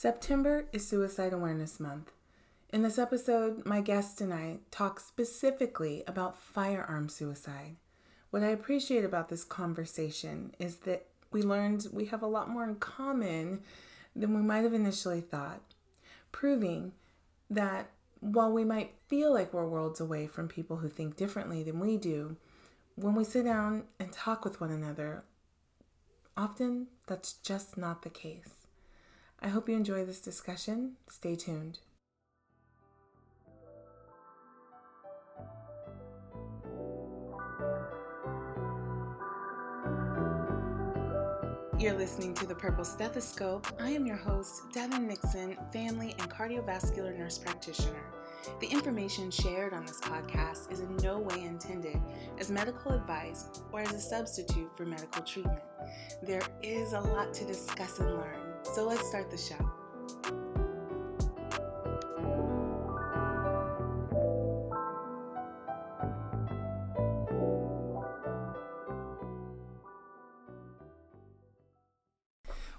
September is Suicide Awareness Month. In this episode, my guest and I talk specifically about firearm suicide. What I appreciate about this conversation is that we learned we have a lot more in common than we might have initially thought, proving that while we might feel like we're worlds away from people who think differently than we do, when we sit down and talk with one another, often that's just not the case. I hope you enjoy this discussion. Stay tuned. You're listening to the Purple Stethoscope. I am your host, Devyn Nixon, family and cardiovascular nurse practitioner. The information shared on this podcast is in no way intended as medical advice or as a substitute for medical treatment. There is a lot to discuss and learn so let's start the show.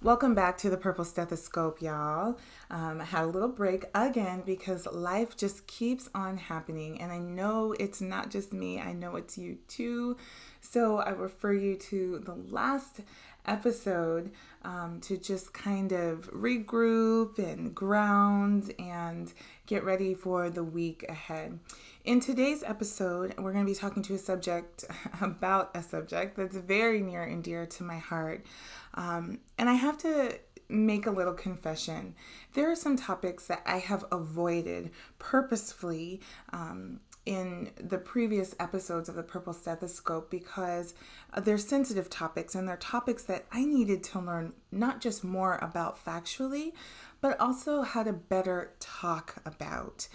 Welcome back to the Purple Stethoscope, y'all. Um, I had a little break again because life just keeps on happening, and I know it's not just me, I know it's you too. So I refer you to the last episode um, to just kind of regroup and ground and get ready for the week ahead. In today's episode, we're going to be talking to a subject about a subject that's very near and dear to my heart. Um, and I have to make a little confession. There are some topics that I have avoided purposefully um, in the previous episodes of the Purple Stethoscope because they're sensitive topics and they're topics that I needed to learn not just more about factually, but also how to better talk about.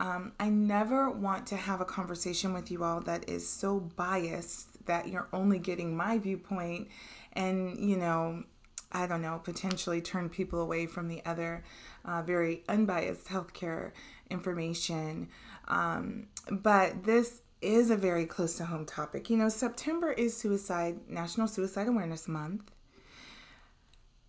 Um, I never want to have a conversation with you all that is so biased that you're only getting my viewpoint and, you know, I don't know, potentially turn people away from the other uh, very unbiased healthcare information. Um, but this is a very close to home topic. You know, September is Suicide National Suicide Awareness Month.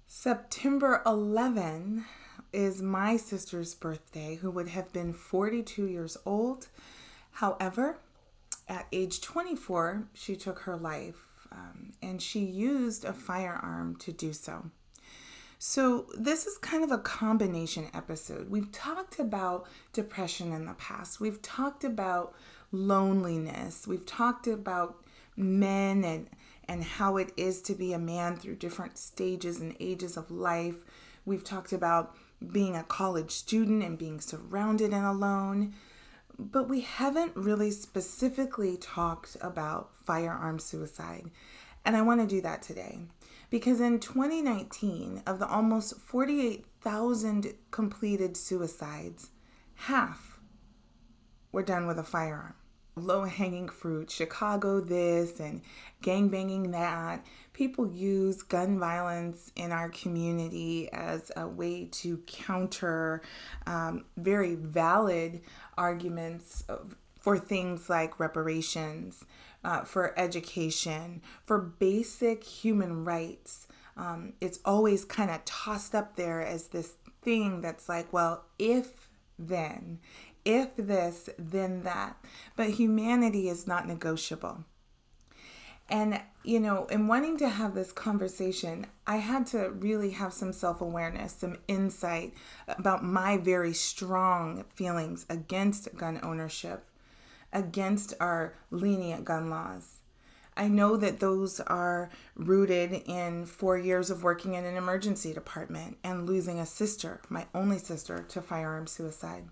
September 11 is my sister's birthday, who would have been 42 years old. However, at age 24, she took her life um, and she used a firearm to do so. So, this is kind of a combination episode. We've talked about depression in the past, we've talked about loneliness, we've talked about men and, and how it is to be a man through different stages and ages of life. We've talked about being a college student and being surrounded and alone. But we haven't really specifically talked about firearm suicide. And I want to do that today. Because in 2019, of the almost 48,000 completed suicides, half were done with a firearm. Low hanging fruit, Chicago this and gang banging that. People use gun violence in our community as a way to counter um, very valid arguments for things like reparations uh, for education, for basic human rights. Um, it's always kind of tossed up there as this thing that's like, well, if then, if this, then that. But humanity is not negotiable. And, you know, in wanting to have this conversation, I had to really have some self awareness, some insight about my very strong feelings against gun ownership against our lenient gun laws. I know that those are rooted in four years of working in an emergency department and losing a sister, my only sister, to firearm suicide.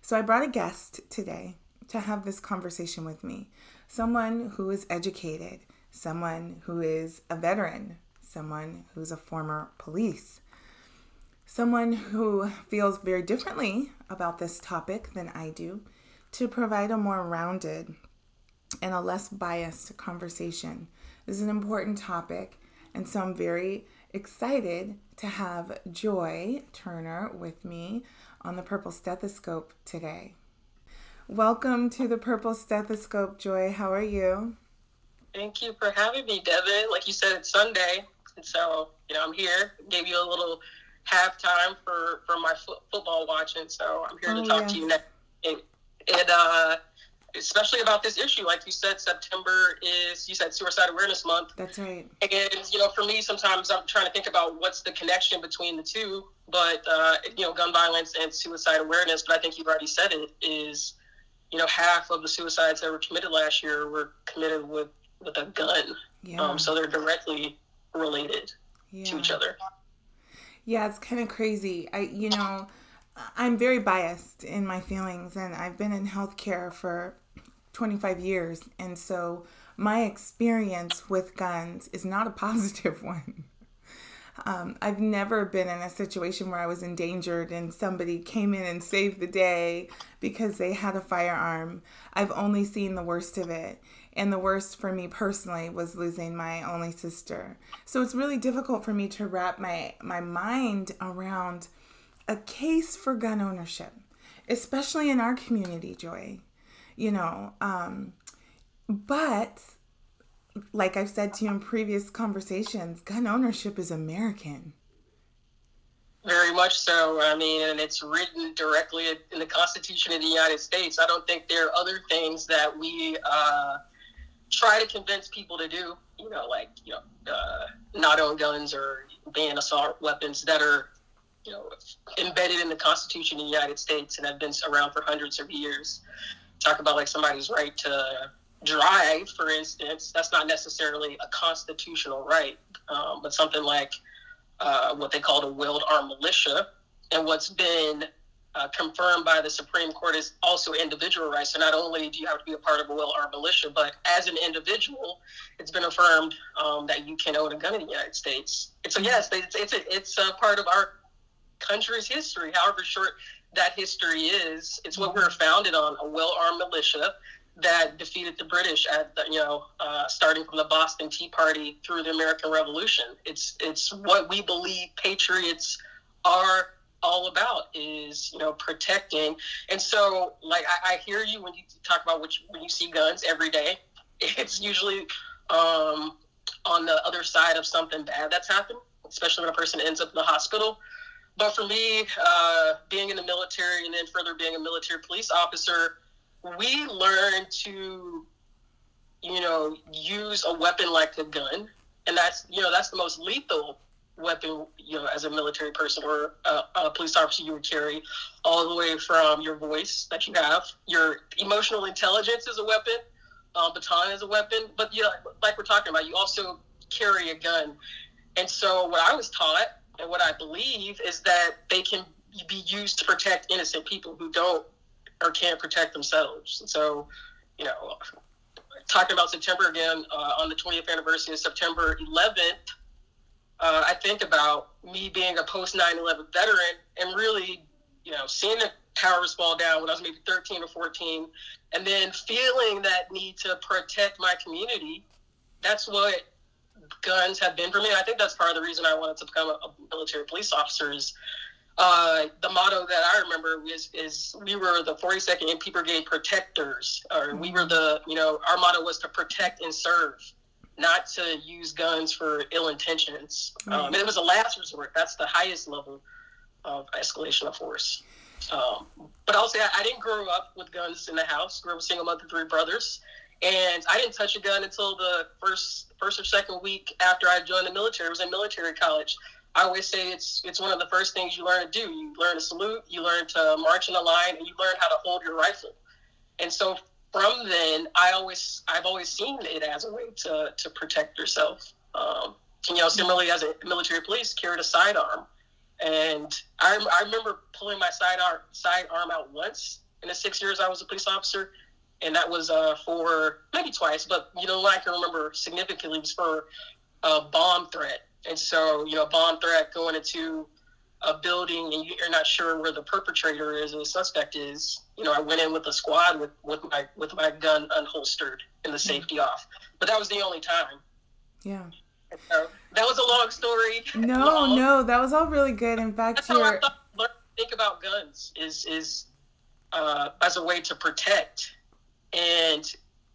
So I brought a guest today to have this conversation with me someone who is educated, someone who is a veteran, someone who's a former police, someone who feels very differently about this topic than I do to provide a more rounded and a less biased conversation. This is an important topic, and so I'm very excited to have Joy Turner with me on the Purple Stethoscope today. Welcome to the Purple Stethoscope, Joy. How are you? Thank you for having me, Devyn. Like you said, it's Sunday, and so you know I'm here. Gave you a little have time for for my fo- football watching. So I'm here oh, to talk oh, yes. to you next. And, uh, especially about this issue. Like you said, September is you said Suicide Awareness Month. That's right. And you know, for me, sometimes I'm trying to think about what's the connection between the two. But uh, you know, gun violence and suicide awareness. But I think you've already said it is. You know, half of the suicides that were committed last year were committed with with a gun. Yeah. Um, so they're directly related yeah. to each other. Yeah, it's kind of crazy. I, you know, I'm very biased in my feelings, and I've been in healthcare for 25 years, and so my experience with guns is not a positive one. Um, I've never been in a situation where I was endangered and somebody came in and saved the day because they had a firearm. I've only seen the worst of it. And the worst for me personally was losing my only sister. So it's really difficult for me to wrap my, my mind around a case for gun ownership, especially in our community, Joy. You know, um, but like I've said to you in previous conversations, gun ownership is American. Very much so. I mean, and it's written directly in the Constitution of the United States. I don't think there are other things that we uh, try to convince people to do, you know, like, you know, uh, not own guns or ban assault weapons that are, you know, embedded in the Constitution of the United States and have been around for hundreds of years. Talk about like somebody's right to drive, for instance. That's not necessarily a constitutional right, um, but something like uh, what they call a willed armed militia. And what's been uh, confirmed by the Supreme Court is also individual rights. So not only do you have to be a part of a well-armed militia, but as an individual, it's been affirmed um, that you can own a gun in the United States. And so yes, it's it's a, it's a part of our country's history, however short that history is. It's what we're founded on: a well-armed militia that defeated the British at the, you know uh, starting from the Boston Tea Party through the American Revolution. It's it's what we believe patriots are all about is you know protecting and so like I, I, hear you when you talk about what you, when you see guns every day it's usually um, on the other side of something bad that's happened especially when a person ends up in the hospital but for me uh, being in the military and then further being a military police officer we learn to you know use a weapon like a gun. And that's you know that's the most lethal weapon, you know, as a military person or a, a, police officer, you would carry all the way from your voice that you have, your emotional intelligence is a weapon, um, baton is a weapon, but you know, like we're talking about, you also carry a gun. And so, what I was taught and what I believe is that they can be used to protect innocent people who don't or can't protect themselves. And so, you know, talking about September again, uh, on the 20th anniversary of September 11th, uh, I think about me being a post 9 11 veteran and really, you know, seeing the towers fall down when I was maybe 13 or 14, and then feeling that need to protect my community. That's what guns have been for me. I think that's part of the reason I wanted to become a, military police officer. Is uh, the motto that I remember is, is we were the 42nd MP Brigade protectors, or we were the, you know, our motto was to protect and serve not to use guns for ill intentions. Mm-hmm. Um, it was a last resort. That's the highest level of escalation of force. Um, but I'll say I, I, didn't grow up with guns in the house. Grew up a single mother, three brothers, and I didn't touch a gun until the first first or second week after I joined the military. It was in military college. I always say it's it's one of the first things you learn to do. You learn to salute, you learn to march in a line, and you learn how to hold your rifle. And so from then, I always I've always seen it as a way to to protect yourself. Um, you know, similarly as a military police carried a sidearm, and I, I remember pulling my side arm sidearm out once in the six years I was a police officer, and that was uh, for maybe twice, but you know, I can remember significantly was for a bomb threat, and so you know, a bomb threat going into a building and you're not sure where the perpetrator is or the suspect is, you know, I went in with a squad with, with my with my gun unholstered and the safety mm-hmm. off. But that was the only time. Yeah. So that was a long story. No, long. no, that was all really good. In fact, That's how I thought, think about guns is is uh, as a way to protect. And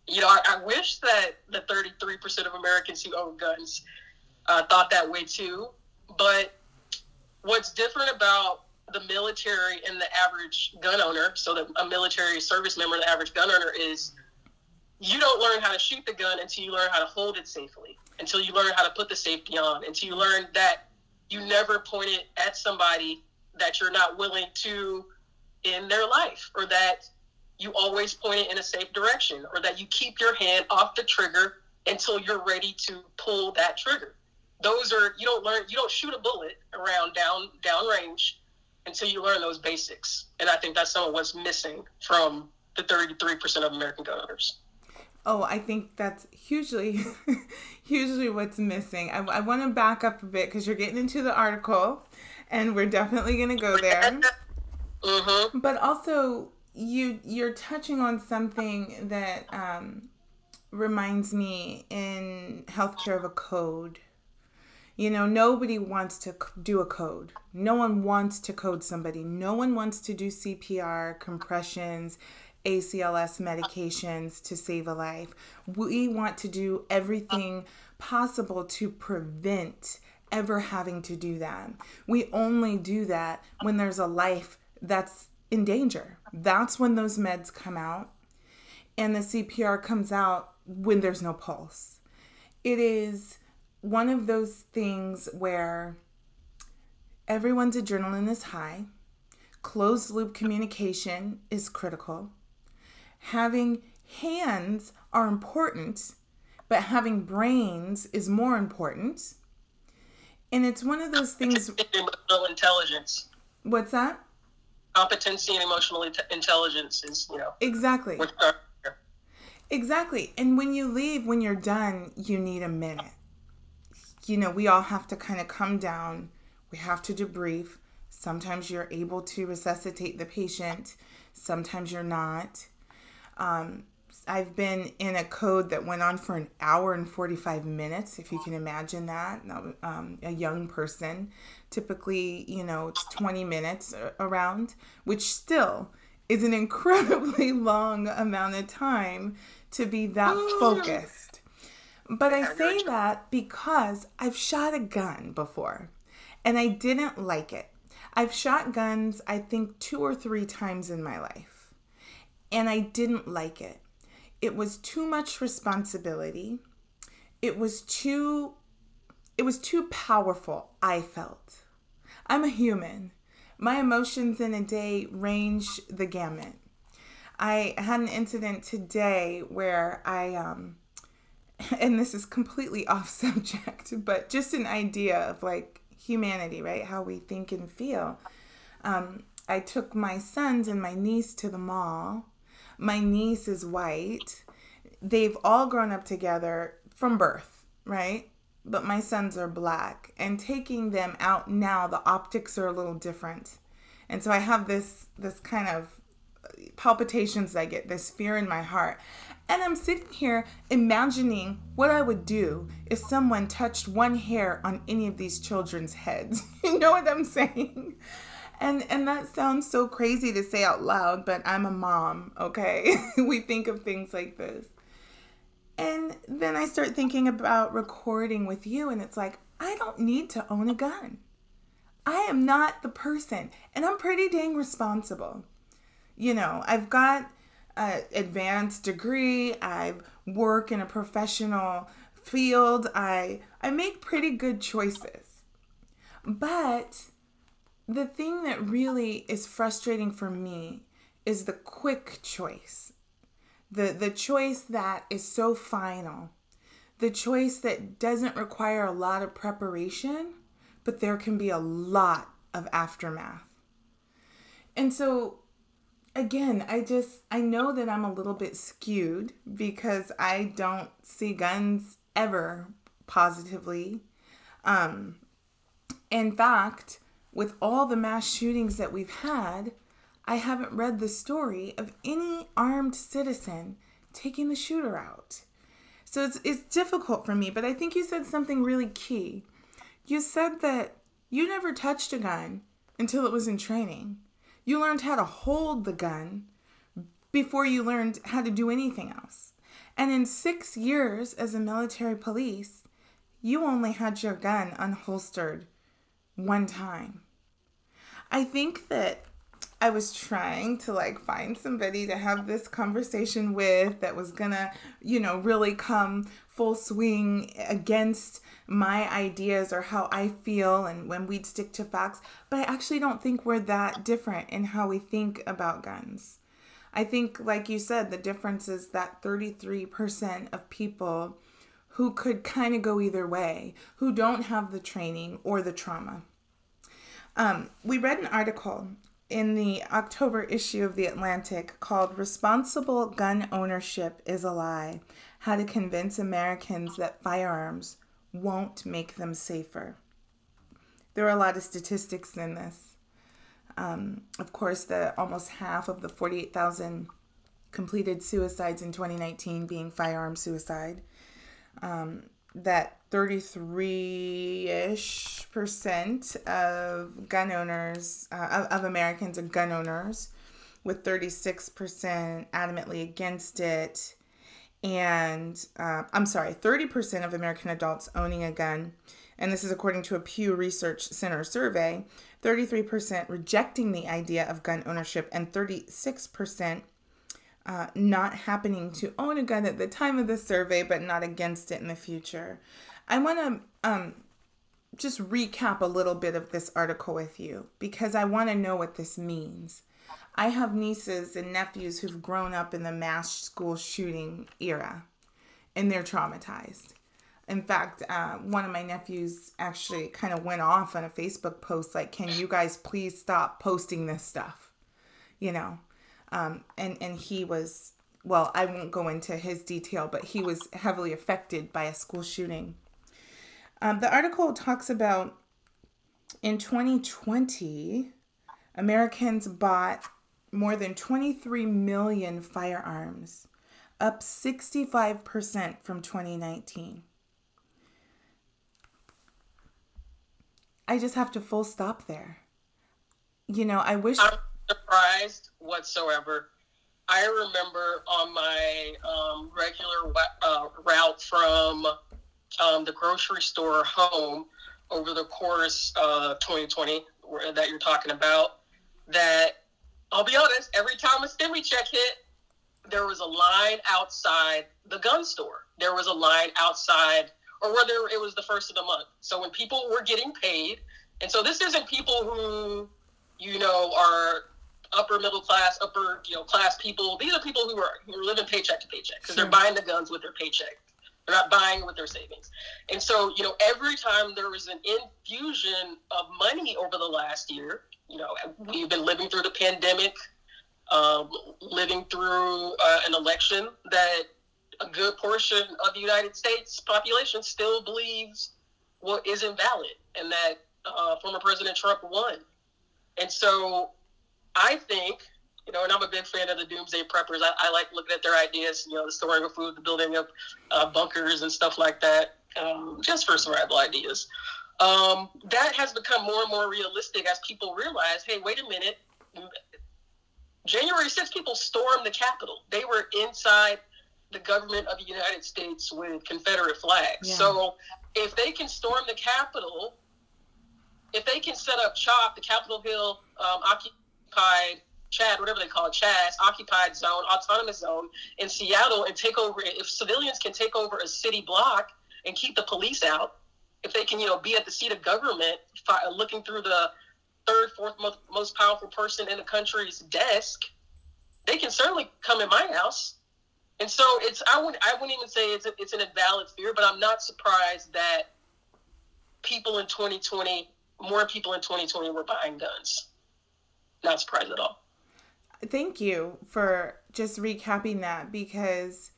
you know, I, I wish that the 33% of Americans who own guns uh, thought that way too. But what's different about the military and the average gun owner, so that a military service member, the average gun owner, is you don't learn how to shoot the gun until you learn how to hold it safely, until you learn how to put the safety on, until you learn that you never point it at somebody that you're not willing to in their life, or that you always point it in a safe direction, or that you keep your hand off the trigger until you're ready to pull that trigger. Those are you don't learn you don't shoot a bullet around down down range until you learn those basics. And I think that's some of what's missing from the 33% of American gun owners. Oh, I think that's hugely, hugely what's missing. I, I want to back up a bit because you're getting into the article, and we're definitely going to go there. mm-hmm. But also, you you're touching on something that um, reminds me in healthcare of a code. You know, nobody wants to do a code. No one wants to code somebody. No one wants to do CPR, compressions, ACLS medications to save a life. We want to do everything possible to prevent ever having to do that. We only do that when there's a life that's in danger. That's when those meds come out. And the CPR comes out when there's no pulse. It is one of those things where everyone's adrenaline is high, closed loop communication is critical having hands are important, but having brains is more important. And it's one of those things. Emotional intelligence. What's that? Competency and emotional intelligence is, you know. Exactly. Exactly. And when you leave, when you're done, you need a minute. You know, we all have to kind of come down. We have to debrief. Sometimes you're able to resuscitate the patient, sometimes you're not. Um, I've been in a code that went on for an hour and 45 minutes, if you can imagine that. Um, a young person, typically, you know, it's 20 minutes uh, around, which still is an incredibly long amount of time to be that mm. focused. But I say that because I've shot a gun before and I didn't like it. I've shot guns, I think, two or three times in my life and I didn't like it. It was too much responsibility. It was too it was too powerful, I felt. I'm a human. My emotions in a day range the gamut. I had an incident today where I um and this is completely off subject, but just an idea of like humanity, right? How we think and feel. Um, I took my sons and my niece to the mall my niece is white. They've all grown up together from birth, right? But my sons are black. And taking them out now, the optics are a little different. And so I have this this kind of uh, palpitations I get, this fear in my heart. And I'm sitting here imagining what I would do if someone touched one hair on any of these children's heads. you know what I'm saying? And and that sounds so crazy to say out loud, but I'm a mom, okay? we think of things like this. And then I start thinking about recording with you and it's like I don't need to own a gun. I am not the person and I'm pretty dang responsible. You know, I've got an advanced degree, I work in a professional field. I I make pretty good choices. But the thing that really is frustrating for me is the quick choice. The the choice that is so final. The choice that doesn't require a lot of preparation, but there can be a lot of aftermath. And so again, I just I know that I'm a little bit skewed because I don't see guns ever positively. Um in fact, with all the mass shootings that we've had, I haven't read the story of any armed citizen taking the shooter out. So it's, it's difficult for me, but I think you said something really key. You said that you never touched a gun until it was in training. You learned how to hold the gun before you learned how to do anything else. And in six years as a military police, you only had your gun unholstered one time. I think that I was trying to like find somebody to have this conversation with that was gonna, you know, really come full swing against my ideas or how I feel and when we'd stick to facts. But I actually don't think we're that different in how we think about guns. I think, like you said, the difference is that 33% of people who could kind of go either way, who don't have the training or the trauma. Um, we read an article in the October issue of The Atlantic called Responsible Gun Ownership is a Lie How to Convince Americans That Firearms Won't Make Them Safer. There are a lot of statistics in this. Um, of course, the almost half of the 48,000 completed suicides in 2019 being firearm suicide. Um, that 33 ish percent of gun owners, uh, of, of Americans are gun owners, with 36% adamantly against it. And uh, I'm sorry, 30% of American adults owning a gun, and this is according to a Pew Research Center survey, 33% rejecting the idea of gun ownership, and 36% uh, not happening to own a gun at the time of the survey, but not against it in the future. I want to um, just recap a little bit of this article with you because I want to know what this means. I have nieces and nephews who've grown up in the mass school shooting era and they're traumatized. In fact, uh, one of my nephews actually kind of went off on a Facebook post like, Can you guys please stop posting this stuff? You know, um, and, and he was, well, I won't go into his detail, but he was heavily affected by a school shooting. Um, the article talks about in 2020, Americans bought more than 23 million firearms, up 65% from 2019. I just have to full stop there. You know, I wish. Surprised whatsoever. I remember on my um, regular uh, route from um, the grocery store home over the course of 2020 that you're talking about that I'll be honest, every time a stimmy check hit, there was a line outside the gun store. There was a line outside, or whether it was the first of the month. So when people were getting paid, and so this isn't people who, you know, are upper middle class, upper you know class people. These are people who are who are living paycheck to paycheck because they're buying the guns with their paycheck. They're not buying with their savings. And so, you know, every time there was an infusion of money over the last year, you know, we've been living through the pandemic, um, living through uh, an election that a good portion of the United States population still believes what is invalid and that uh, former President Trump won. And so I think you know, and I'm a big fan of the doomsday preppers. I, I like looking at their ideas, you know, the storing of food, the building of uh, bunkers and stuff like that, um, just for survival ideas. Um, that has become more and more realistic as people realize, hey, wait a minute. January 6th, people stormed the Capitol. They were inside the government of the United States with Confederate flags. Yeah. So if they can storm the Capitol, if they can set up CHOP, the Capitol Hill um, occupied Chad, whatever they call it, Chaz, occupied zone, autonomous zone in Seattle and take over. If civilians can take over a city block and keep the police out, if they can, you know, be at the seat of government, uh, looking through the third, fourth most, most powerful person in the country's desk, they can certainly come in my house. And so it's I wouldn't, I wouldn't even say it's a, it's an invalid fear, but I'm not surprised that people in 2020, more people in 2020 were buying guns. Not surprised at all thank you for just recapping that because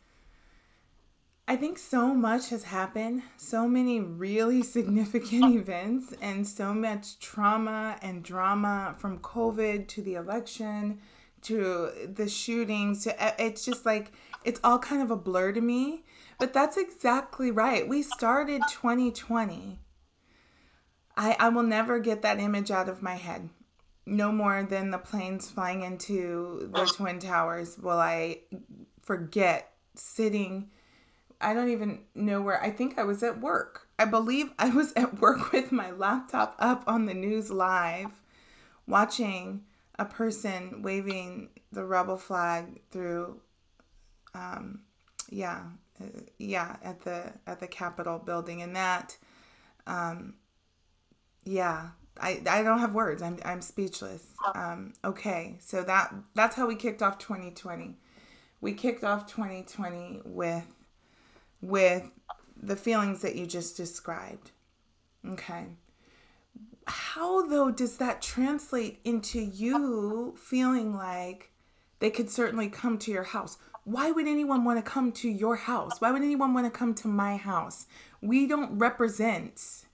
I think so much has happened, so many really significant events, and so much trauma and drama from COVID to the election to the shootings. To, it's just like, it's all kind of a blur to me. But that's exactly right. We started 2020. I, I will never get that image out of my head no more than the planes flying into the twin towers will I forget sitting I don't even know where I think I was at work. I believe I was at work with my laptop up on the news live watching a person waving the rebel flag through um, yeah uh, yeah at the at the capitol building and that um, yeah I, I don't have words. I'm, I'm speechless. Um, okay. So that that's how we kicked off 2020 we kicked off 2020 with with the feelings that you just described. Okay. How though does that translate into you feeling like they could certainly come to your house? Why would anyone want to come to your house? Why would anyone want to come to my house? We don't represent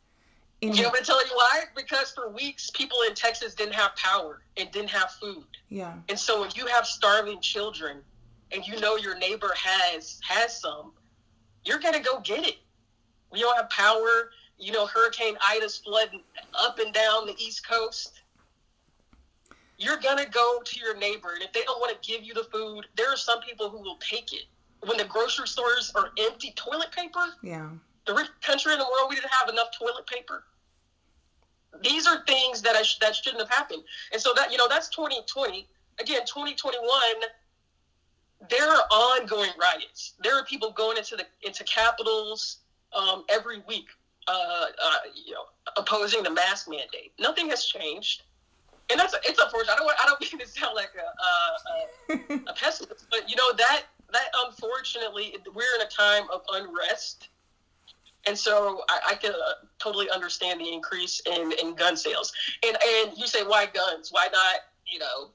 in you know to tell you why because for weeks people in texas didn't have power and didn't have food yeah and so if you have starving children and you know your neighbor has has some you're gonna go get it we don't have power you know, Hurricane Ida's flooding up and down the East Coast. You're gonna go to your neighbor, and if they don't want to give you the food, there are some people who will take it. When the grocery stores are empty, toilet paper. Yeah. The rich country in the world, we didn't have enough toilet paper. These are things that I sh- that shouldn't have happened, and so that you know that's 2020. Again, 2021 there are ongoing riots. There are people going into the into capitols um, every week uh, uh, you know, opposing the mask mandate. Nothing has changed, and that's it's unfortunate. I don't want, I don't mean to sound like a, a, a pessimist, but you know that that unfortunately we're in a time of unrest, and so I, I can uh, totally understand the increase in, in gun sales. And and you say why guns? Why not? You know,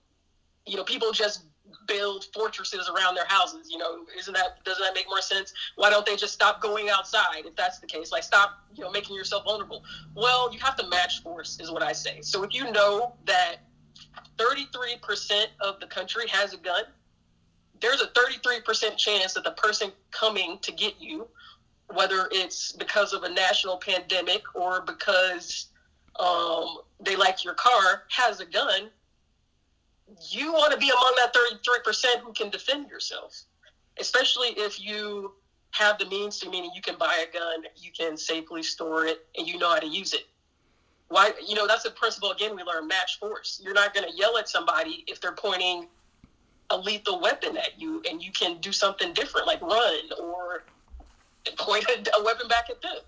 you know people just build fortresses around their houses. You know, isn't that doesn't that make more sense? Why don't they just stop going outside if that's the case? Like stop, you know, making yourself vulnerable. Well, you have to match force, is what I say. So if you know that 33% of the country has a gun, there's a 33% chance that the person coming to get you, whether it's because of a national pandemic or because um, they like your car, has a gun you want to be among that 33% who can defend yourself, especially if you have the means to, meaning you can buy a gun, you can safely store it, and you know how to use it. Why, you know, that's a principle, again, we learn match force. You're not going to yell at somebody if they're pointing a lethal weapon at you and you can do something different, like run or point a, a weapon back at them.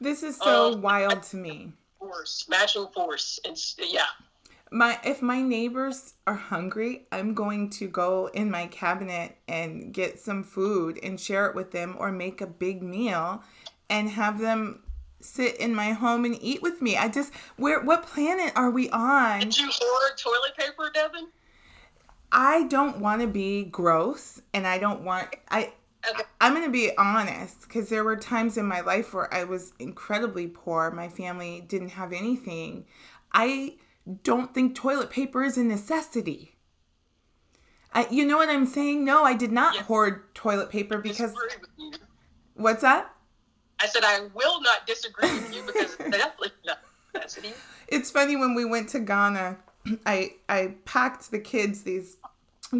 This is so um, wild to me. Force, matching force. And yeah, my if my neighbors are hungry, I'm going to go in my cabinet and get some food and share it with them or make a big meal and have them sit in my home and eat with me. I just where what planet are we on? Did you hoard toilet paper, Devyn? I don't want to be gross and I don't want I Okay. I'm going to be honest because there were times in my life where I was incredibly poor. My family didn't have anything. I don't think toilet paper is a necessity. I, you know what I'm saying? No, I did not hoard toilet paper because. What's that? I said I will not disagree with you because it's definitely not necessity. It's funny when we went to Ghana, I I packed the kids these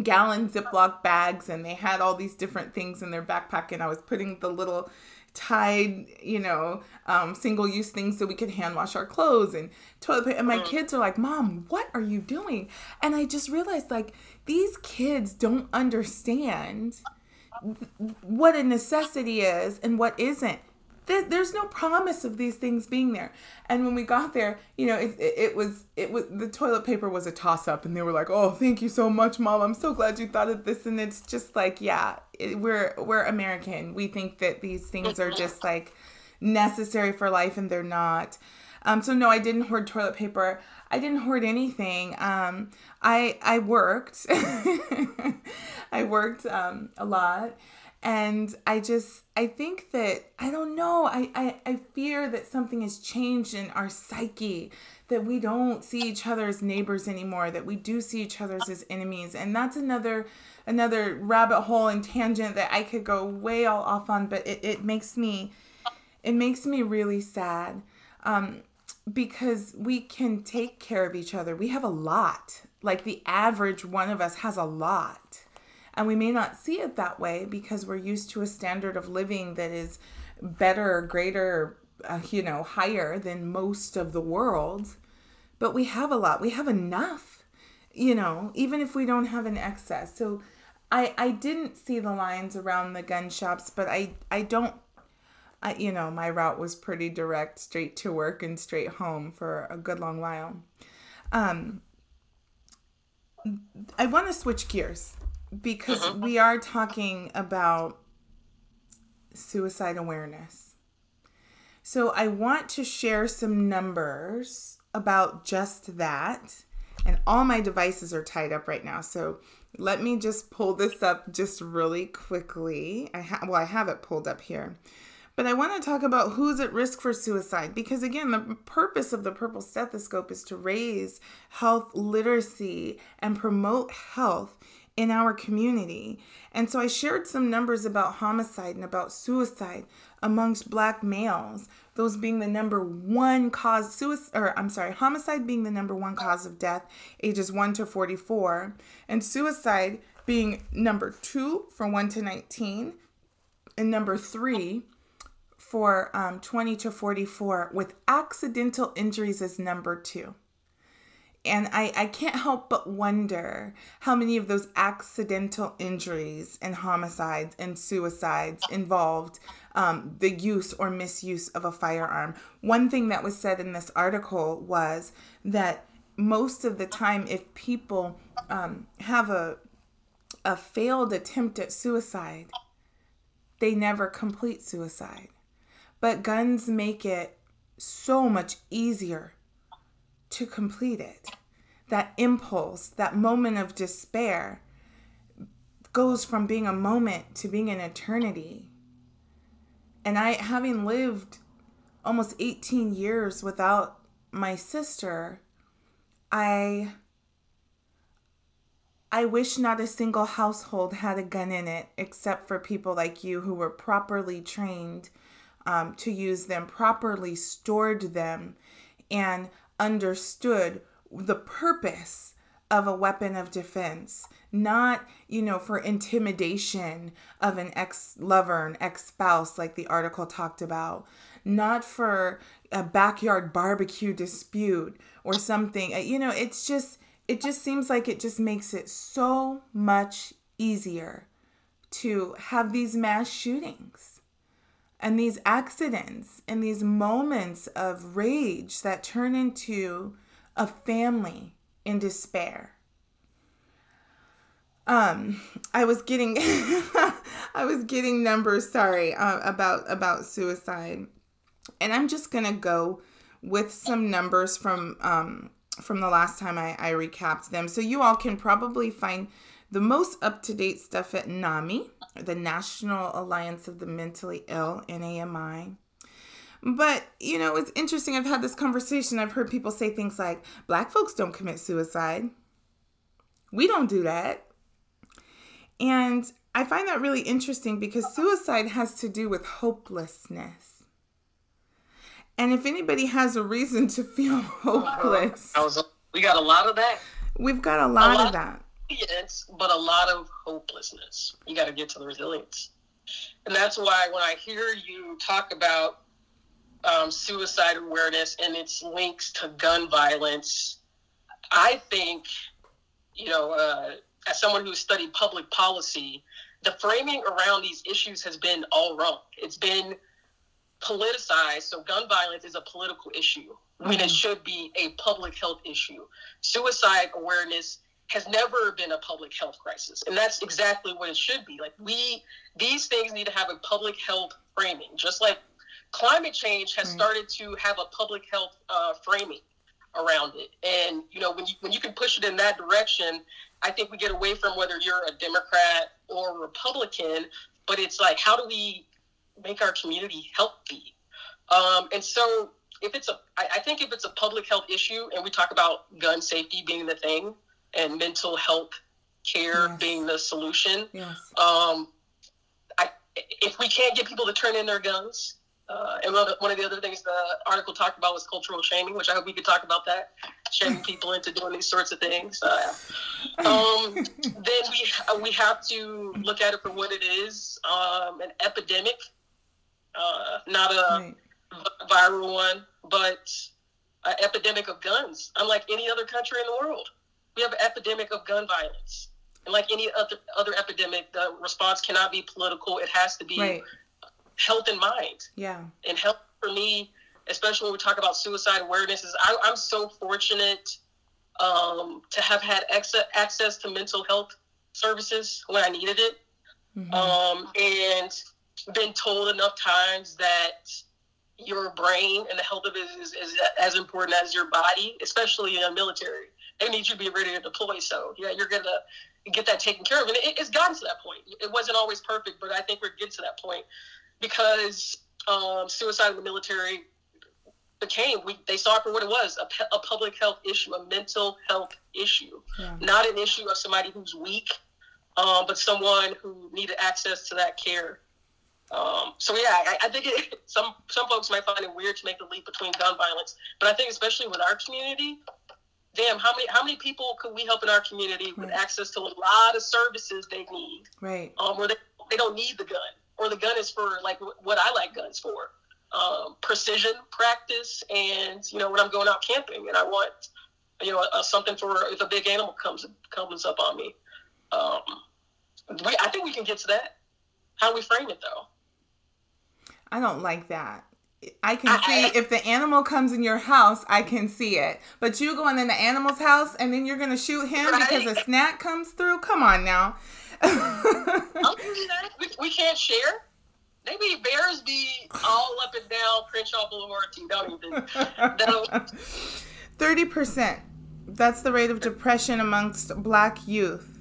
gallon Ziploc bags and they had all these different things in their backpack and I was putting the little tied, you know, um, single use things so we could hand wash our clothes and toilet paper. And my mm. kids are like, Mom, what are you doing? And I just realized like these kids don't understand what a necessity is and what isn't there's no promise of these things being there. And when we got there, you know, it, it, it, was it was the toilet paper was a toss up, and they were like, "Oh, thank you so much, mom. I'm so glad you thought of this." And it's just like, yeah, it, we're we're American. We think that these things are just like necessary for life, and they're not. Um, so no, I didn't hoard toilet paper. I didn't hoard anything. Um, I I worked. I worked um, a lot and i just i think that i don't know I, I i fear that something has changed in our psyche that we don't see each other as neighbors anymore that we do see each other as enemies. And that's another another rabbit hole and tangent that i could go way all off on but it, it makes me it makes me really sad um because we can take care of each other. We have a lot. Like the average one of us has a lot and we may not see it that way because we're used to a standard of living that is better, greater, uh, you know, higher than most of the world. but we have a lot. We have enough, you know, even if we don't have an excess. So I I didn't see the lines around the gun shops, but I I don't I you know, my route was pretty direct, straight to work and straight home for a good long while. Um I want to switch gears because uh-huh. we are talking about suicide awareness. So I want to share some numbers about just that. And all my devices are tied up right now. So let me just pull this up just really quickly. I ha- well, I have it pulled up here. But I want to talk about who's at risk for suicide because, again, the purpose of the Purple Stethoscope is to raise health literacy and promote health in our community. And so I shared some numbers about homicide and about suicide amongst black males, those being the number one cause suicide or I'm sorry, homicide being the number one cause of death ages 1 to 44 and suicide being number 2 from 1 to 19 and number 3 for um, 20 to 44 with accidental injuries as number 2. And I, I can't help but wonder how many of those accidental injuries and homicides and suicides involved um, the use or misuse of a firearm. One thing that was said in this article was that most of the time, if people um, have a, a failed attempt at suicide, they never complete suicide. But guns make it so much easier to complete it. That impulse, that moment of despair, goes from being a moment to being an eternity. And I, having lived almost 18 years without my sister, I I wish not a single household had a gun in it except for people like you who were properly trained um, to use them, properly stored them, and understood the purpose of a weapon of defense, not, you know, for intimidation of an ex lover, an ex spouse, like the article talked about, not for a backyard barbecue dispute or something. Uh, you know, it's just, it just seems like it just makes it so much easier to have these mass shootings and these accidents and these moments of rage that turn into a family in despair. Um, I was getting, I was getting numbers. Sorry uh, about about suicide, and I'm just gonna go with some numbers from um from the last time I, I recapped them, so you all can probably find the most up to date stuff at NAMI the National Alliance of the Mentally Ill, NAMI. But, you know, it's interesting. I've had this conversation. I've heard people say things like, Black folks don't commit suicide. We don't do that. And I find that really interesting because suicide has to do with hopelessness. And if anybody has a reason to feel hopeless, we got a lot of that. We've got a lot, a lot of that resilience, but a lot of hopelessness. You got to get to the resilience. And that's why when I hear you talk about um, suicide awareness and its links to gun violence, I think, you know, uh, as someone who's studied public policy, the framing around these issues has been all wrong. It's been politicized. So gun violence is a political issue when it mm-hmm. should be a public health issue. Suicide awareness has never been a public health crisis. And that's exactly what it should be. Like we these things need to have a public health framing just like climate change has mm. started to have a public health uh, framing around it. And you know when you when you can push it in that direction i think we get away from whether you're a democrat or republican but it's like how do we make our community healthy? Um, and so if it's a I, I think if it's a public health issue and we talk about gun safety being the thing and mental health care yes. being the solution. Yes. Um, I, if we can't get people to turn in their guns, uh, and one of, the, one of, the, other things the article talked about was cultural shaming, which I hope we could talk about that, shaming people into doing these sorts of things. Uh, um, then we uh, we have to look at it for what it is, um, an epidemic, uh, not a right. viral one, but an epidemic of guns, unlike any other country in the world. We have an epidemic of gun violence. And like any other other epidemic, the response cannot be political. It has to be right. health in mind. Yeah. And health for me, especially when we talk about suicide awareness, is I, am so fortunate um, to have had ex- access to mental health services when I needed it, mm-hmm. um, and been told enough times that your brain and the health of it is, is as important as your body, especially in the military. They need you to be ready to deploy. So yeah, you're gonna get that taken care of. And it, it's gotten to that point. It wasn't always perfect, but I think we're getting to that point because um, suicide in the military became we they saw it for what it was a, a public health issue a mental health issue yeah. not an issue of somebody who's weak um, but someone who needed access to that care um, so yeah I, I think it, some some folks might find it weird to make the leap between gun violence but I think especially with our community damn, how many how many people could we help in our community with right. access to a lot of services they need? Right. Um, where they, they don't need the gun, or the gun is for like what I like guns for, um, precision practice, and you know when I'm going out camping and I want, you know, uh, something for if a big animal comes comes up on me. Um, we, I think we can get to that. How we frame it though? I don't like that. I can see if the animal comes in your house, I can see it. But you going in the animal's house and then you're gonna shoot him right. because a snack comes through? Come on now. Oh, we, we can't share. Maybe bears be all up and down Crenshaw Boulevard. Don't even. Thirty percent. That's the rate of depression amongst Black youth.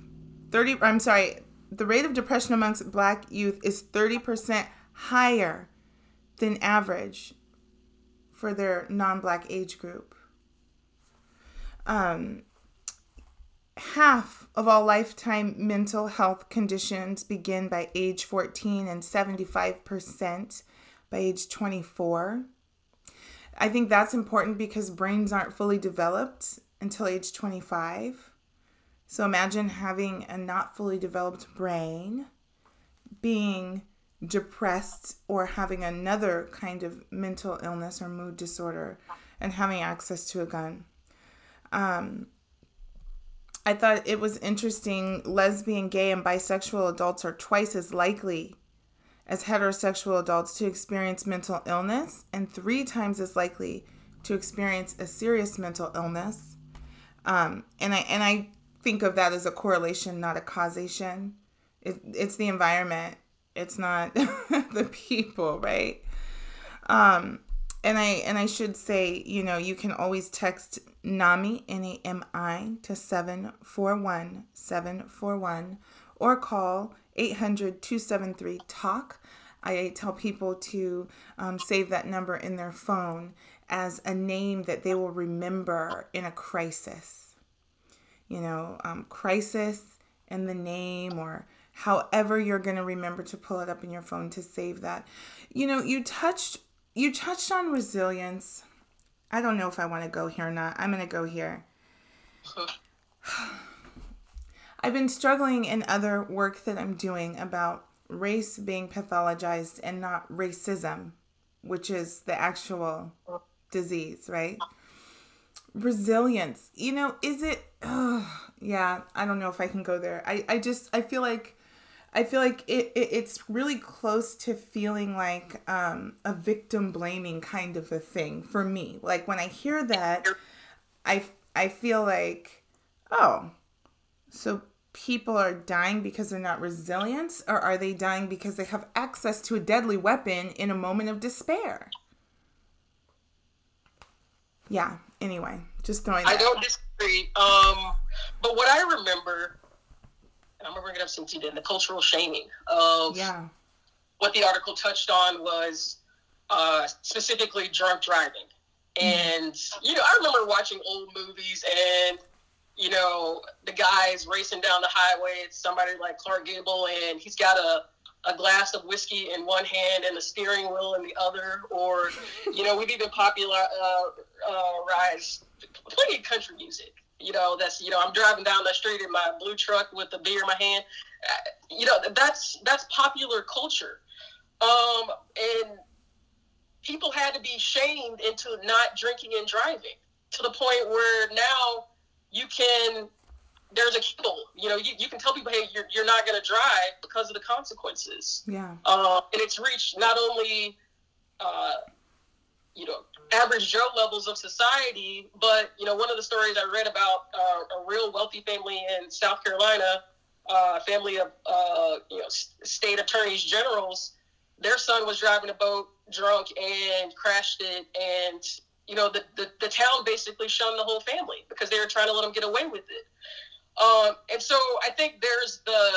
Thirty. I'm sorry. The rate of depression amongst Black youth is thirty percent higher than average for their non black age group. Um, half of all lifetime mental health conditions begin by age 14 and 75% by age 24. I think that's important because brains aren't fully developed until age 25. So imagine having a not fully developed brain being depressed or having another kind of mental illness or mood disorder and having access to a gun. Um, I thought it was interesting. Lesbian, gay, and bisexual adults are twice as likely as heterosexual adults to experience mental illness and three times as likely to experience a serious mental illness. Um, and I and I think of that as a correlation, not a causation. It, it's the environment it's not the people, right? Um, and I and I should say, you know, you can always text NAMI N A M I to 741 741 or call 800 273 TALK. I tell people to um, save that number in their phone as a name that they will remember in a crisis. You know, um, crisis and the name or however you're going to remember to pull it up in your phone to save that. You know you touched you touched on resilience. I don't know if i want to go here or not. I'm going to go here. I've been struggling in other work that i'm doing about race being pathologized and not racism which is the actual disease right? Resilience. You know is it oh, yeah i don't know if i can go there. I, I just i feel like I feel like it, it it's really close to feeling like um, a victim blaming kind of a thing for me. Like when I hear that, I I feel like, oh, so people are dying because they're not resilient, or are they dying because they have access to a deadly weapon in a moment of despair? Yeah. Anyway, just throwing. I don't disagree. Um, but what I remember I'm gonna bring it up since you did the cultural shaming of yeah. what the article touched on was uh, specifically drunk driving. Mm-hmm. And you know, I remember watching old movies and you know, the guy's racing down the highway. It's somebody like Clark Gable, and he's got a, a glass of whiskey in one hand and a steering wheel in the other. Or, you know, we've even popularized uh, uh, plenty of country music you know, that's you know, I'm driving down the street in my blue truck with a beer in my hand. Uh, you know, that's that's popular culture. Um, and people had to be shamed into not drinking and driving to the point where now you can there's a kill. You know, you, you can tell people, hey, you're, you're not going to drive because of the consequences. Yeah. Uh, and it's reached not only, uh, you know, average Joe levels of society, but, you know, one of the stories I read about uh, a real wealthy family in South Carolina, uh, family of, uh, you know, state attorneys generals, their son was driving a boat drunk and crashed it and you know, the, the, the town basically shunned the whole family because they were trying to let them get away with it. Um, and so I think there's the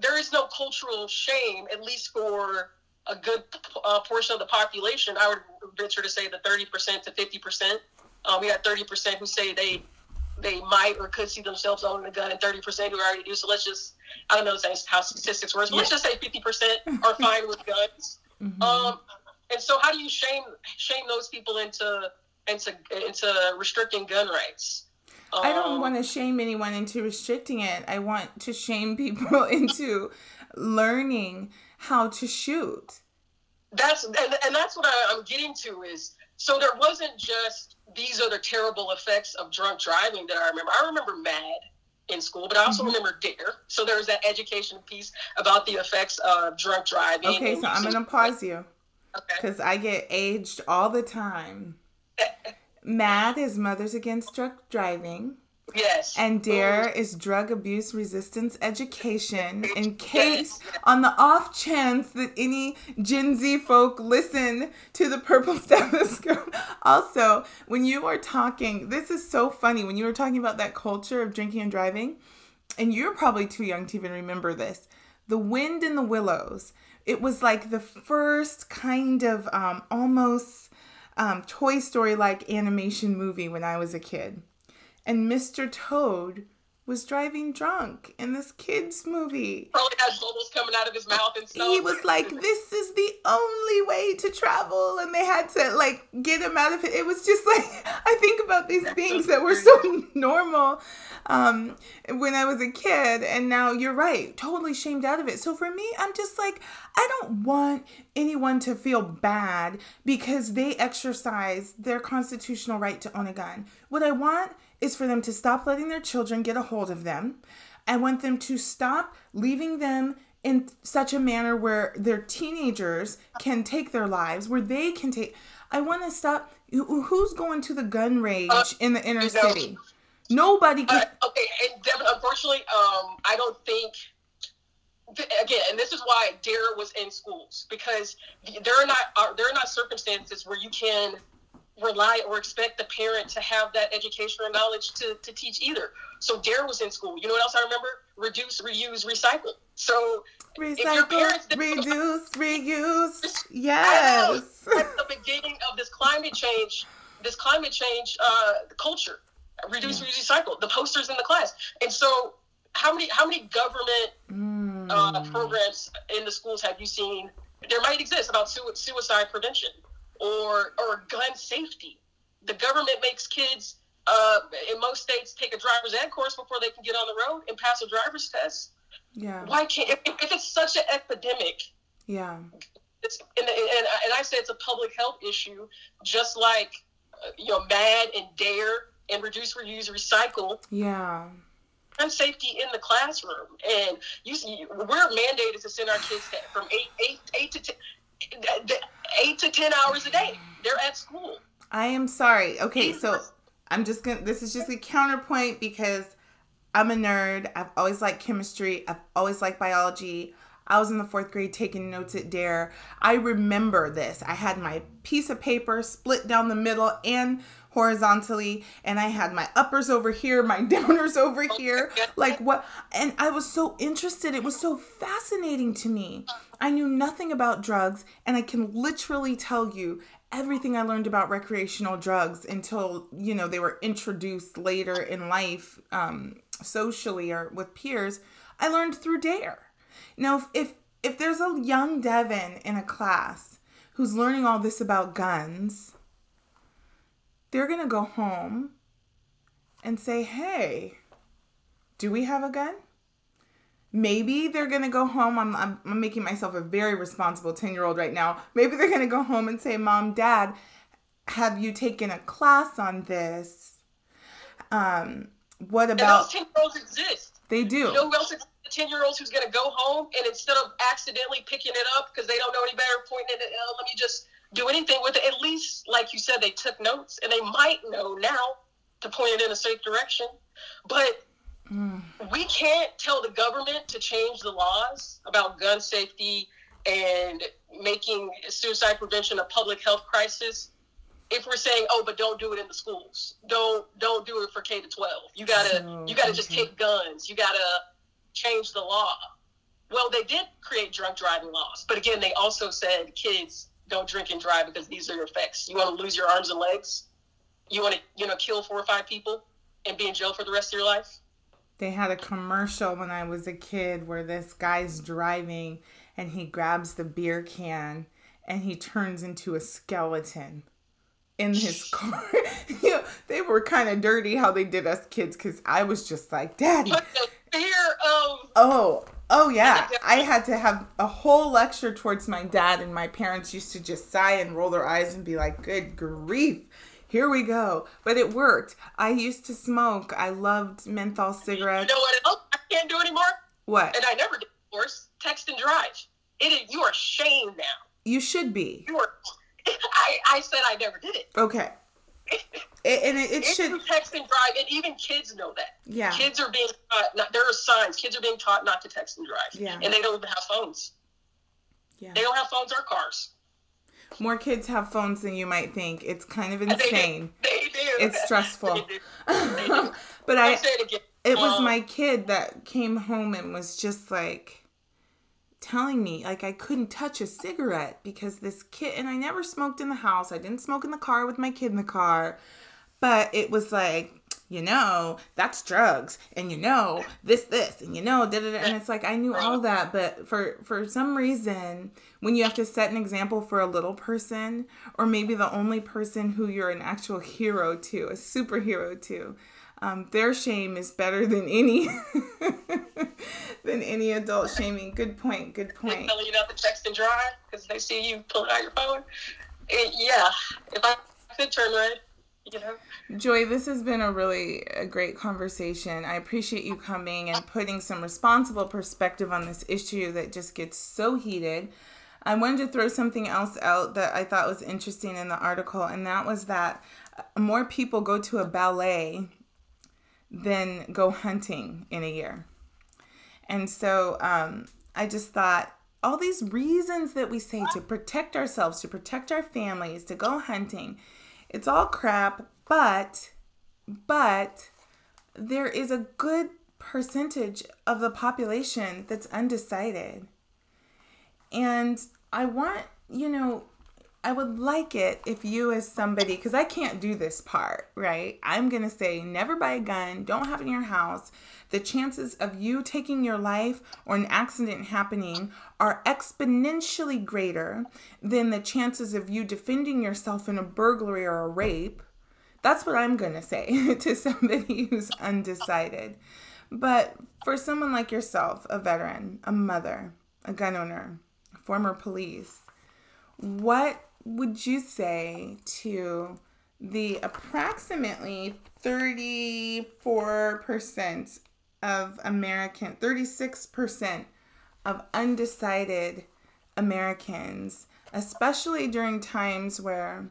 there is no cultural shame, at least for a good uh, portion of the population. I would venture to say the 30% to 50%. Um, we got 30% who say they they might or could see themselves owning a gun, and 30% who already do. So let's just I don't know how statistics work. But let's just say 50% are fine with guns. Mm-hmm. Um, and so how do you shame shame those people into into into restricting gun rights? I don't um, want to shame anyone into restricting it. I want to shame people into learning how to shoot. That's and, and that's what I, I'm getting to is so there wasn't just these are the terrible effects of drunk driving that I remember. I remember MADD in school, but I also mm-hmm. remember DARE. So there was that education piece about the effects of drunk driving. Okay, so I'm to pause you. Because okay. I get aged all the time. MADD is Mothers Against Drunk Driving. Yes. And DARE mm. is Drug Abuse Resistance Education. In case, yes. on the off chance that any Gen Z folk listen to the Purple Stethoscope. Also, when you are talking, this is so funny. When you were talking about that culture of drinking and driving, and you're probably too young to even remember this. The Wind in the Willows. It was like the first kind of um, almost um, Toy Story like animation movie when I was a kid. And Mr. Toad was driving drunk in this kids movie. Probably had bubbles coming out of his mouth and stuff. He was like, "This is the only way to travel," and they had to like get him out of it. It was just like I think about these things that were so normal um, when I was a kid, and now you're right, totally shamed out of it. So for me, I'm just like, I don't want anyone to feel bad because they exercise their constitutional right to own a gun. What I want is for them to stop letting their children get a hold of them. I want them to stop leaving them in such a manner where their teenagers can take their lives, where they can take. I want to stop. Who's going to the gun range uh, in the inner you know, city? Nobody can. Uh, okay, and Devyn, unfortunately, um, I don't think. Again, and this is why DARE was in schools because there are not uh, there are not circumstances where you can rely or expect the parent to have that education or knowledge to, to teach either. So DARE was in school. You know what else I remember? Reduce, reuse, recycle. So recycle, parents reduce, reuse. Yes. At the beginning of this climate change, this climate change uh, culture, reduce, yeah. reuse, recycle. The posters in the class, and so how many how many government mm. uh, programs in the schools have you seen? There might exist about suicide prevention or or gun safety. The government makes kids uh, in most states take a driver's ed course before they can get on the road and pass a driver's test. Yeah. Why can't if, if it's such an epidemic? Yeah. It's and, and, and I say it's a public health issue, just like uh, you know, MADD and DARE and reduce, reuse, recycle. Yeah. Gun safety in the classroom, and you see, we're mandated to send our kids to, from eight, eight, eight to ten, eight to ten hours a day. They're at school. I am sorry. Okay, so I'm just gonna. This is just a counterpoint because I'm a nerd. I've always liked chemistry. I've always liked biology. I was in the fourth grade taking notes at DARE. I remember this. I had my piece of paper split down the middle and horizontally, and I had my uppers over here, my downers over here. Like what? And I was so interested. It was so fascinating to me. I knew nothing about drugs, and I can literally tell you everything I learned about recreational drugs until, you know, they were introduced later in life, um, socially or with peers. I learned through DARE. Now, if, if if there's a young Devyn in a class who's learning all this about guns, they're going to go home and say, "Hey, do we have a gun? maybe they're gonna go home. I'm, I'm, I'm making myself a very responsible 10 year old right now. Maybe they're gonna go home and say, Mom, Dad, have you taken a class on this? Um, what about. And those 10 year olds exist. They do. You know who else exists? 10 year olds who's going to go home and instead of accidentally picking it up because they don't know any better, pointing it, oh, let me just do anything with it. At least, like you said, they took notes and they might know now to point it in a safe direction. But mm. we can't tell the government to change the laws about gun safety and making suicide prevention a public health crisis if we're saying oh but don't do it in the schools don't don't do it for k to 12 you gotta you gotta just take guns you gotta change the law. Well, they did create drunk driving laws, but again, they also said kids don't drink and drive because these are your effects. You want to lose your arms and legs? You want to, you know, kill four or five people and be in jail for the rest of your life? They had a commercial when I was a kid where this guy's driving and he grabs the beer can and he turns into a skeleton in his car. you know, they were kind of dirty how they did us kids because I was just like, Daddy, fear of. Oh, oh yeah. I had to have a whole lecture towards my dad, and my parents used to just sigh and roll their eyes and be like, "Good grief." Here we go. But it worked. I used to smoke. I loved menthol cigarettes. You know what else I can't do anymore? What? And I never did, of course. Text and drive. It is, you are shamed now. You should be. You are. I, I said I never did it. Okay. It, and it, it should text and drive, and even kids know that. Yeah, kids are being taught. Not, there are signs. Kids are being taught not to text and drive. Yeah, and they don't even have phones. Yeah, they don't have phones or cars. More kids have phones than you might think. It's kind of insane. They do. They do. It's stressful. They do. They do. but I, it, it was um, my kid that came home and was just like telling me like I couldn't touch a cigarette because this kid and I never smoked in the house. I didn't smoke in the car with my kid in the car. But it was like, you know, that's drugs, and you know, this, this, and you know, da da. And it's like I knew all that, but for for some reason, when you have to set an example for a little person, or maybe the only person who you're an actual hero to, a superhero to, um, their shame is better than any than any adult shaming. Good point. Good point. You not to text and drive because they see you pulling out your phone. It, yeah, if I could turn red, you know. Joy, this has been a really a great conversation. I appreciate you coming and putting some responsible perspective on this issue that just gets so heated. I wanted to throw something else out that I thought was interesting in the article, and that was that more people go to a ballet than go hunting in a year. And so um, I just thought all these reasons that we say to protect ourselves, to protect our families, to go hunting, it's all crap, but but there is a good percentage of the population that's undecided. And I want, you know, I would like it if you, as somebody, because I can't do this part, right? I'm going to say never buy a gun, don't have it in your house. The chances of you taking your life or an accident happening are exponentially greater than the chances of you defending yourself in a burglary or a rape. That's what I'm going to say to somebody who's undecided. But for someone like yourself, a veteran, a mother, a gun owner, former police, what would you say to the approximately 34% of American, 36% of undecided Americans, especially during times where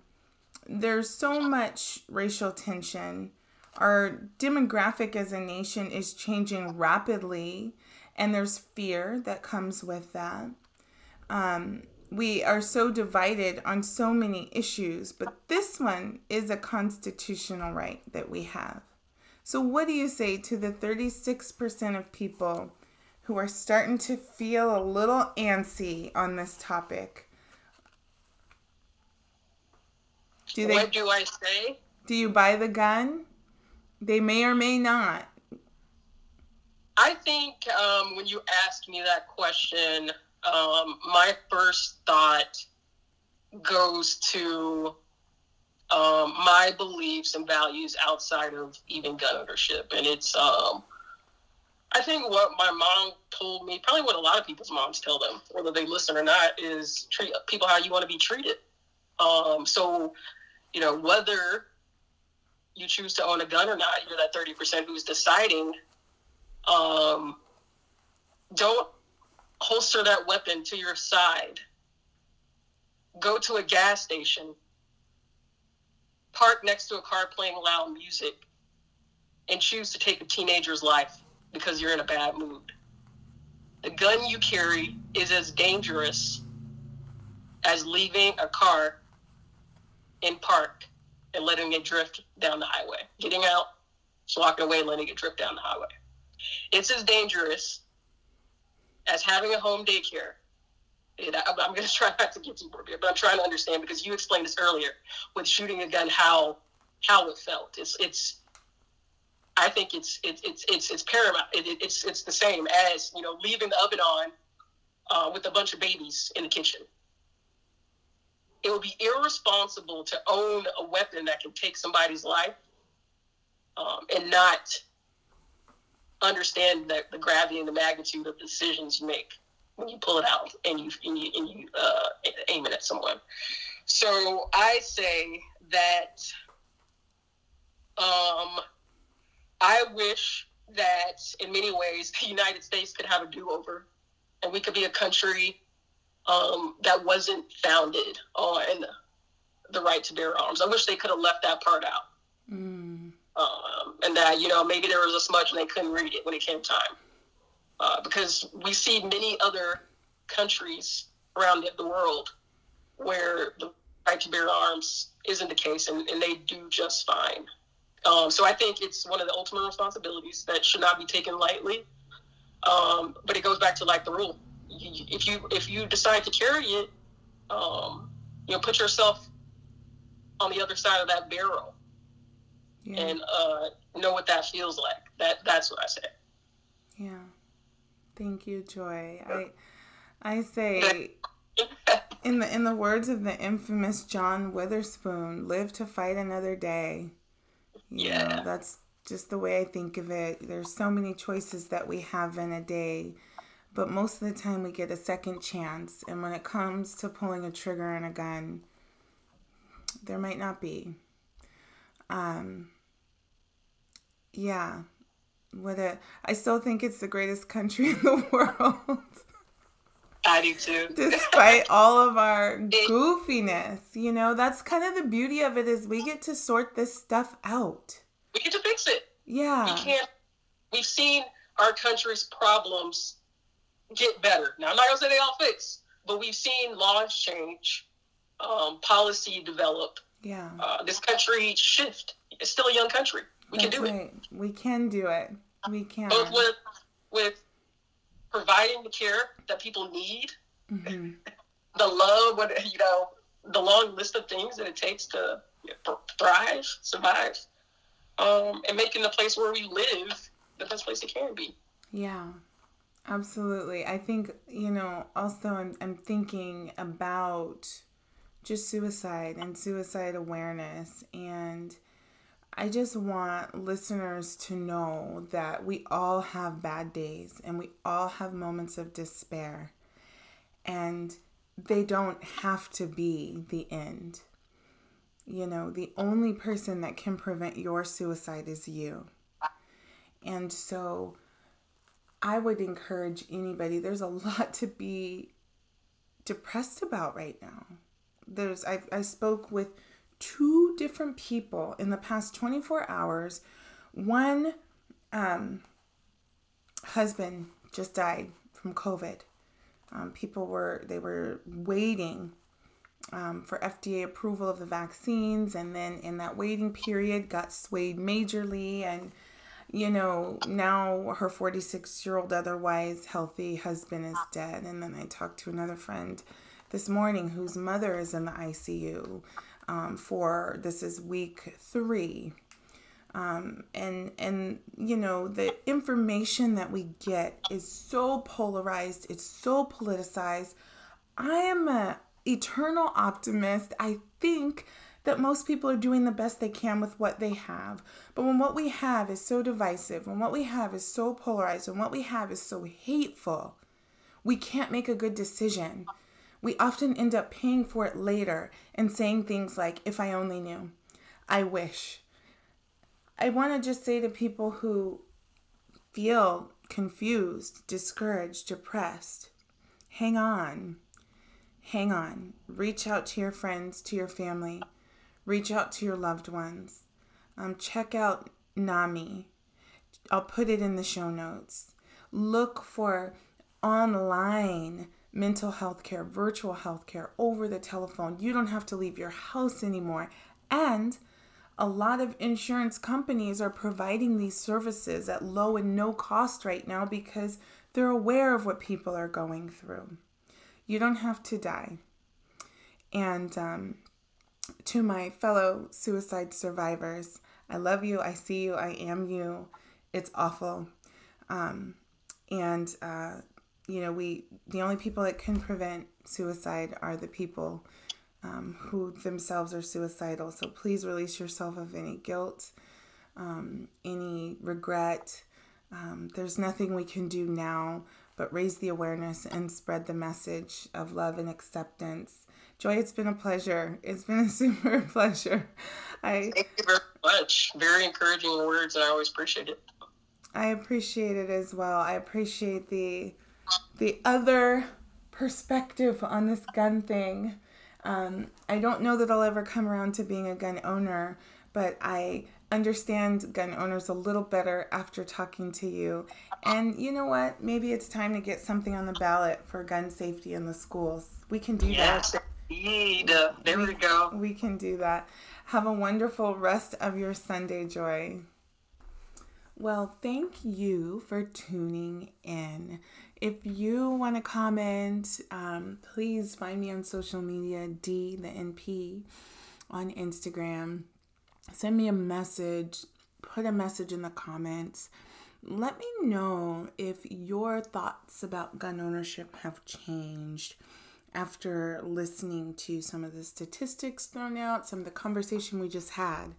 there's so much racial tension? Our demographic as a nation is changing rapidly, and there's fear that comes with that. Um, we are so divided on so many issues, but this one is a constitutional right that we have. So, what do you say to the 36% of people who are starting to feel a little antsy on this topic? Do they, what do I say? Do you buy the gun? They may or may not. I think um, when you ask me that question, um, my first thought goes to um, my beliefs and values outside of even gun ownership, and it's um, I think what my mom told me, probably what a lot of people's moms tell them, whether they listen or not, is treat people how you want to be treated. Um, so, you know, whether you choose to own a gun or not, you're that 30% who's deciding. Um, don't holster that weapon to your side. Go to a gas station. Park next to a car playing loud music and choose to take a teenager's life because you're in a bad mood. The gun you carry is as dangerous as leaving a car in park and letting it drift down the highway. Getting out, just walking away, letting it drift down the highway. It's as dangerous as having a home daycare. And I, I'm going to try not to get too morbid, but I'm trying to understand because you explained this earlier with shooting a gun, how how it felt. It's it's. I think it's it's it's it's, it's paramount. It, it's it's the same as you know leaving the oven on uh, with a bunch of babies in the kitchen it would be irresponsible to own a weapon that can take somebody's life um, and not understand the, the gravity and the magnitude of the decisions you make when you pull it out and you and you, and you uh, aim it at someone. So I say that um, I wish that in many ways the United States could have a do-over and we could be a country um, that wasn't founded on the right to bear arms. I wish they could have left that part out. Mm. Um, and that, you know, maybe there was a smudge and they couldn't read it when it came time. Uh, because we see many other countries around the world where the right to bear arms isn't the case and, and they do just fine. Um, so I think it's one of the ultimate responsibilities that should not be taken lightly. Um, but it goes back to like the rule if you if you decide to carry it, um, you know, put yourself on the other side of that barrel yeah. and uh, know what that feels like. That that's what I say. Yeah. Thank you, Joy. I I say in the in the words of the infamous John Witherspoon, live to fight another day. You yeah. Know, that's just the way I think of it. There's so many choices that we have in a day but most of the time we get a second chance. And when it comes to pulling a trigger on a gun, there might not be. Um, yeah. What a, I still think it's the greatest country in the world. I do too. Despite all of our goofiness, you know, that's kind of the beauty of it is we get to sort this stuff out. We get to fix it. Yeah. We can't. We've seen our country's problems get better. Now, I'm not to say they all fix, but we've seen laws change, um, policy develop. Yeah. Uh, this country shift. It's still a young country. We That's can do right. it. We can do it. We can. Both with with providing the care that people need, mm-hmm. the love, what you know, the long list of things that it takes to thrive, survive, um, and making the place where we live the best place it can be. Yeah. Absolutely. I think, you know, also I'm, I'm thinking about just suicide and suicide awareness. And I just want listeners to know that we all have bad days and we all have moments of despair. And they don't have to be the end. You know, the only person that can prevent your suicide is you. And so I would encourage anybody, there's a lot to be depressed about right now. There's I, I spoke with two different people in the past 24 hours. One um, husband just died from COVID. Um, people were they were waiting um, for FDA approval of the vaccines, and then in that waiting period, got swayed majorly and you know, now her 46 year old, otherwise healthy husband is dead. And then I talked to another friend this morning whose mother is in the ICU um, for this is week three. Um, and and you know the information that we get is so polarized it's so politicized i am a eternal optimist i think that most people are doing the best they can with what they have. But when what we have is so divisive, when what we have is so polarized, when what we have is so hateful, we can't make a good decision. We often end up paying for it later and saying things like, if I only knew, I wish. I want to just say to people who feel confused, discouraged, depressed, hang on. Hang on. Reach out to your friends, to your family. Reach out to your loved ones. Um, check out NAMI. I'll put it in the show notes. Look for online mental health care, virtual health care, over the telephone. You don't have to leave your house anymore. And a lot of insurance companies are providing these services at low and no cost right now because they're aware of what people are going through. You don't have to die. And um, to my fellow suicide survivors, I love you. I see you. I am you. It's awful. Um, and, uh, you know, we, the only people that can prevent suicide are the people um, who themselves are suicidal. So please release yourself of any guilt, um, any regret. Um, there's nothing we can do now but raise the awareness and spread the message of love and acceptance. Joy, it's been a pleasure. It's been a super pleasure. I thank you very much. Very encouraging words, and I always appreciate it. I appreciate it as well. I appreciate the the other perspective on this gun thing. Um, I don't know that I'll ever come around to being a gun owner, but I understand gun owners a little better after talking to you. And you know what? Maybe it's time to get something on the ballot for gun safety in the schools. We can do yes, that. Indeed. There we, we go. We can do that. Have a wonderful rest of your Sunday, Joy. Well, thank you for tuning in. If you want to comment, um, please find me on social media, D the NP on Instagram. Send me a message, put a message in the comments. Let me know if your thoughts about gun ownership have changed after listening to some of the statistics thrown out, some of the conversation we just had.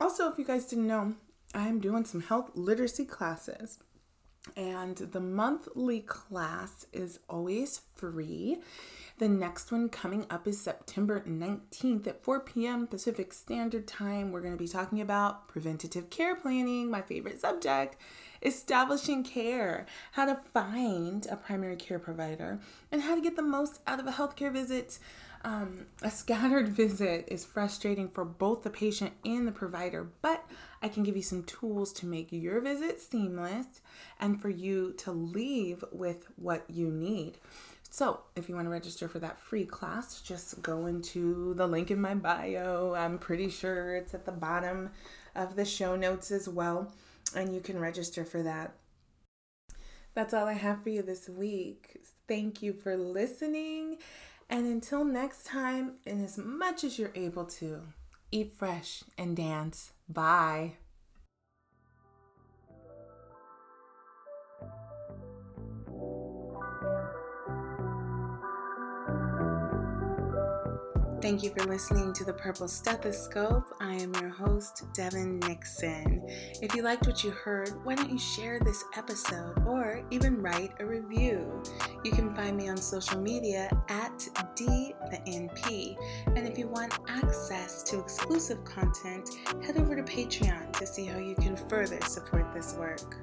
Also, if you guys didn't know, I'm doing some health literacy classes. And the monthly class is always free. The next one coming up is September 19th at 4 p.m. Pacific Standard Time. We're going to be talking about preventative care planning, my favorite subject, establishing care, how to find a primary care provider, and how to get the most out of a healthcare visit. Um, a scattered visit is frustrating for both the patient and the provider, but I can give you some tools to make your visit seamless and for you to leave with what you need. So, if you want to register for that free class, just go into the link in my bio. I'm pretty sure it's at the bottom of the show notes as well, and you can register for that. That's all I have for you this week. Thank you for listening and until next time, and as much as you're able to, eat fresh and dance. Bye. Thank you for listening to the Purple Stethoscope. I am your host, Devyn Nixon. If you liked what you heard, why don't you share this episode or even write a review? You can find me on social media at D the NP. And if you want access to exclusive content, head over to Patreon to see how you can further support this work.